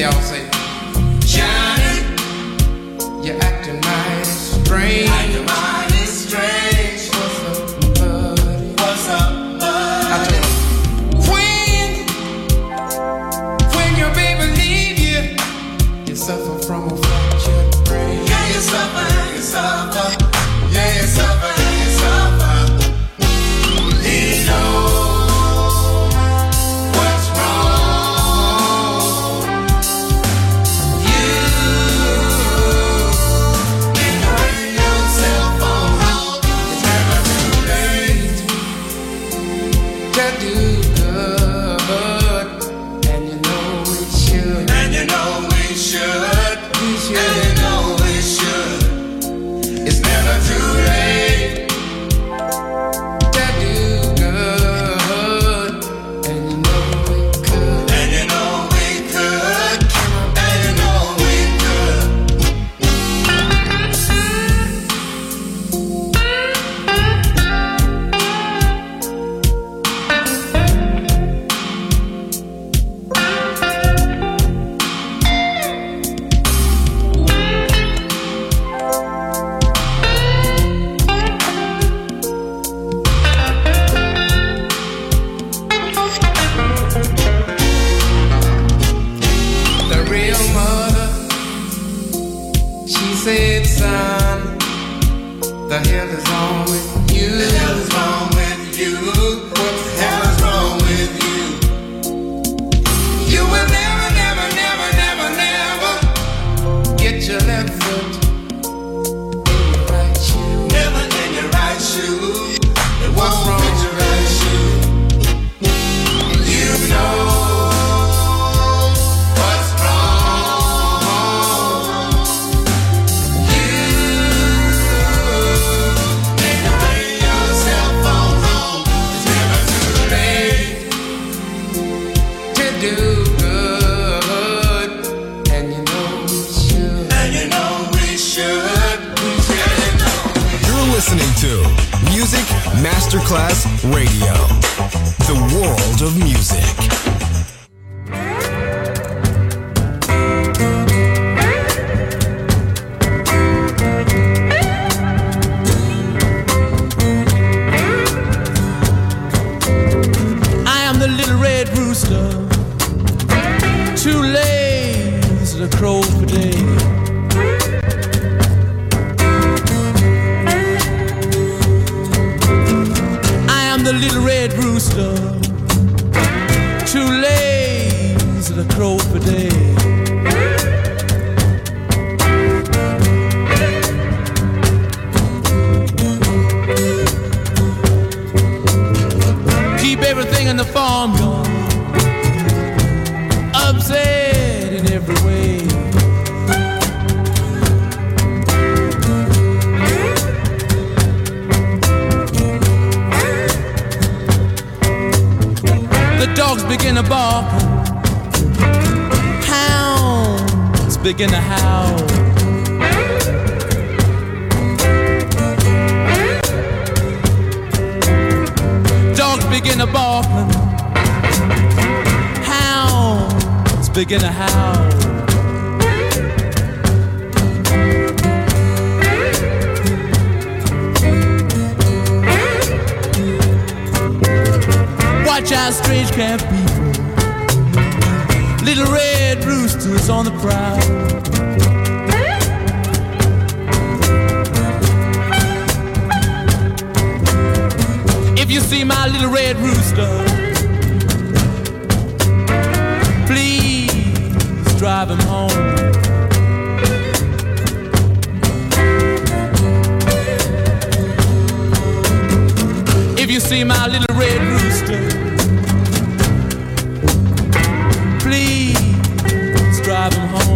they all say, to the crow for day. the little red rooster. Too lazy to crow for day. Keep everything in the farm. in a ball Hounds begin to howl. Dogs begin to bark. Hounds begin to howl. watch how strange can't be. Little red roosters on the prowl. If you see my little red rooster, please drive him home. If you see my little red rooster, please drive him home.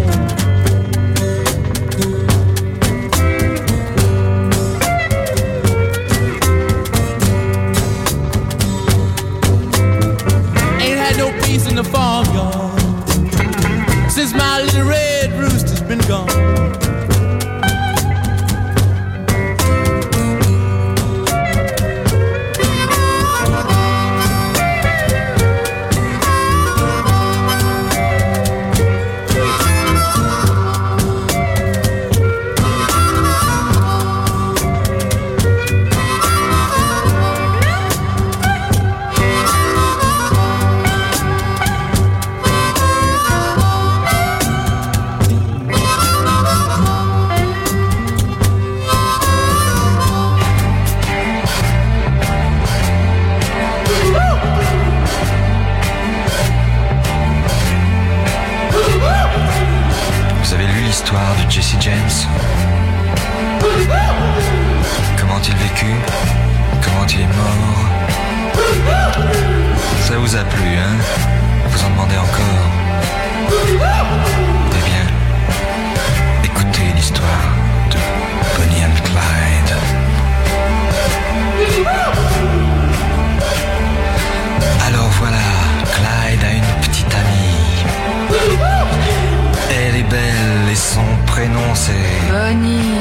L'histoire de Jesse James. Comment il vécut Comment il est mort. Ça vous a plu, hein? Vous en demandez encore prénom c'est... Bonnie,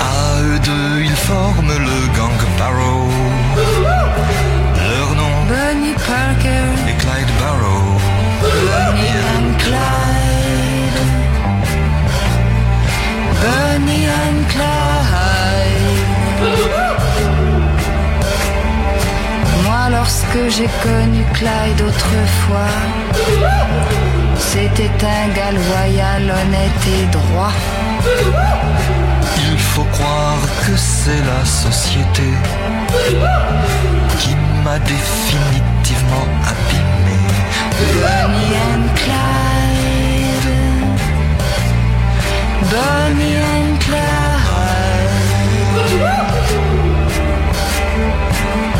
À eux deux, ils forment le gang Barrow. Leur nom Bonnie Parker, est Clyde Barrow. Bonnie and Clyde. Bonnie and Clyde. Moi, lorsque j'ai connu Clyde autrefois, c'était un gars loyal, honnête et droit. Il faut croire que c'est la société qui m'a définitivement abîmé. Bonnie and Clyde. Bonnie and Clyde.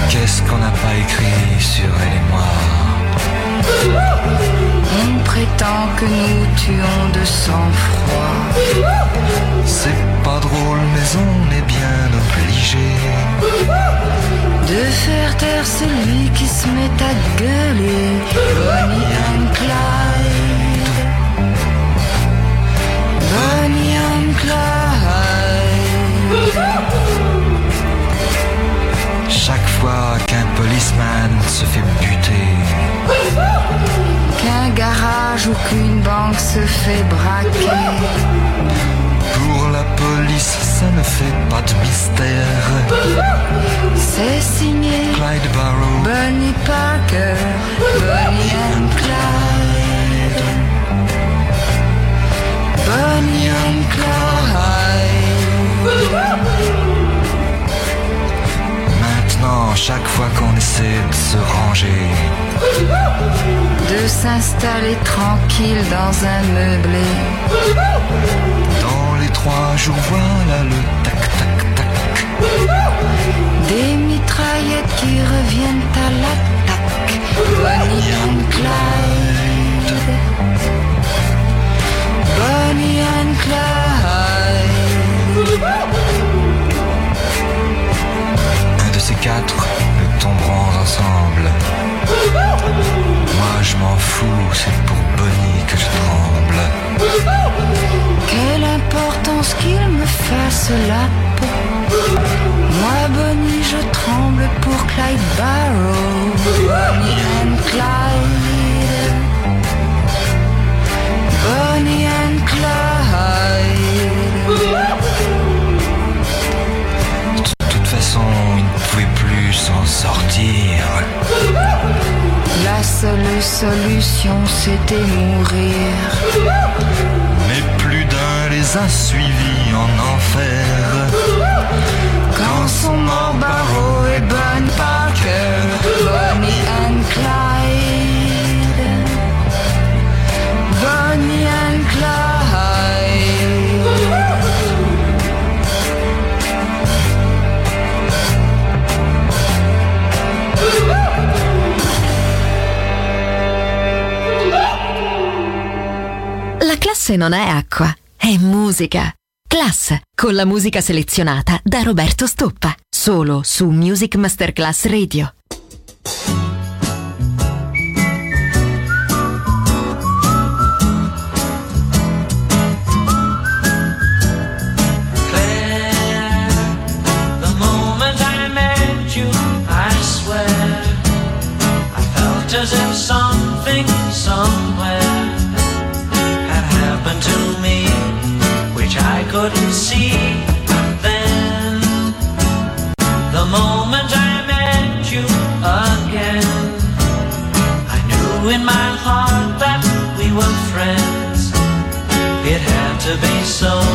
Qu'est-ce qu'on n'a pas écrit sur elle et moi? Prétend que nous tuons de sang-froid. C'est pas drôle, mais on est bien obligé. De faire taire celui qui se met à gueuler. Bonnie and Clyde. Bonnie and Clyde. Ou qu'une banque se fait braquer. pour la police, ça ne fait pas de mystère. C'est signé Clyde Barrow. Bonnie Parker, Bonnie and Clyde. Bonnie and Clyde. Chaque fois qu'on essaie de se ranger, De s'installer tranquille dans un meublé. dans les trois jours, voilà le tac tac tac. Des mitraillettes qui reviennent à l'attaque. Bonnie Clyde. la peau. Moi, Bonnie, je tremble pour Clyde Barrow. Bonnie and Clyde. Bonnie and Clyde. De toute façon, il ne pouvait plus s'en sortir. La seule solution, c'était mourir a suivis en enfer. Quand son mort Barreau et Bonne Parker, Bonnie and Clyde. Bonnie and Clyde. La classe non è acqua. è musica. Class, con la musica selezionata da Roberto Stoppa, solo su Music Masterclass Radio. as if something somewhere couldn't see then. The moment I met you again, I knew in my heart that we were friends. It had to be so.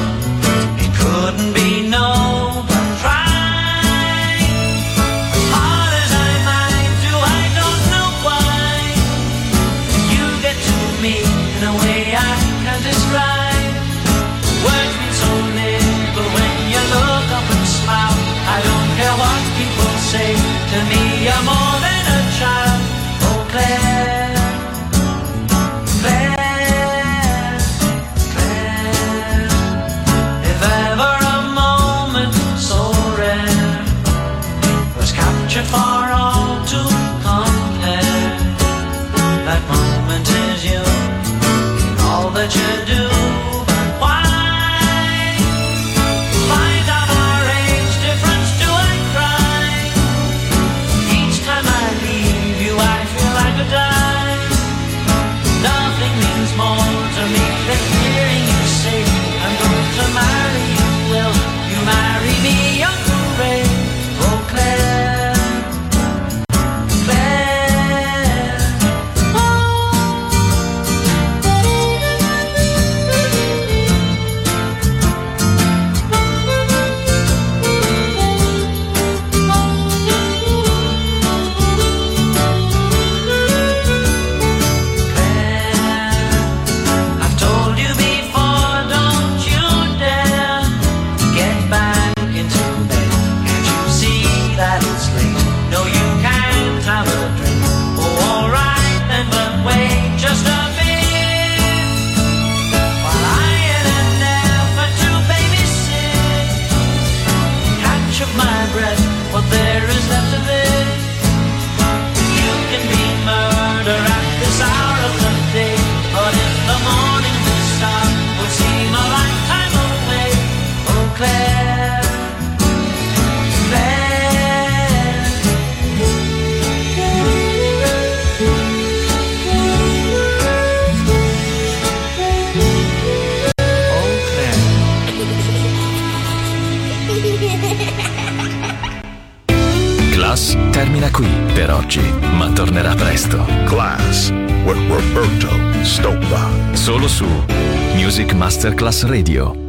Masterclass Radio.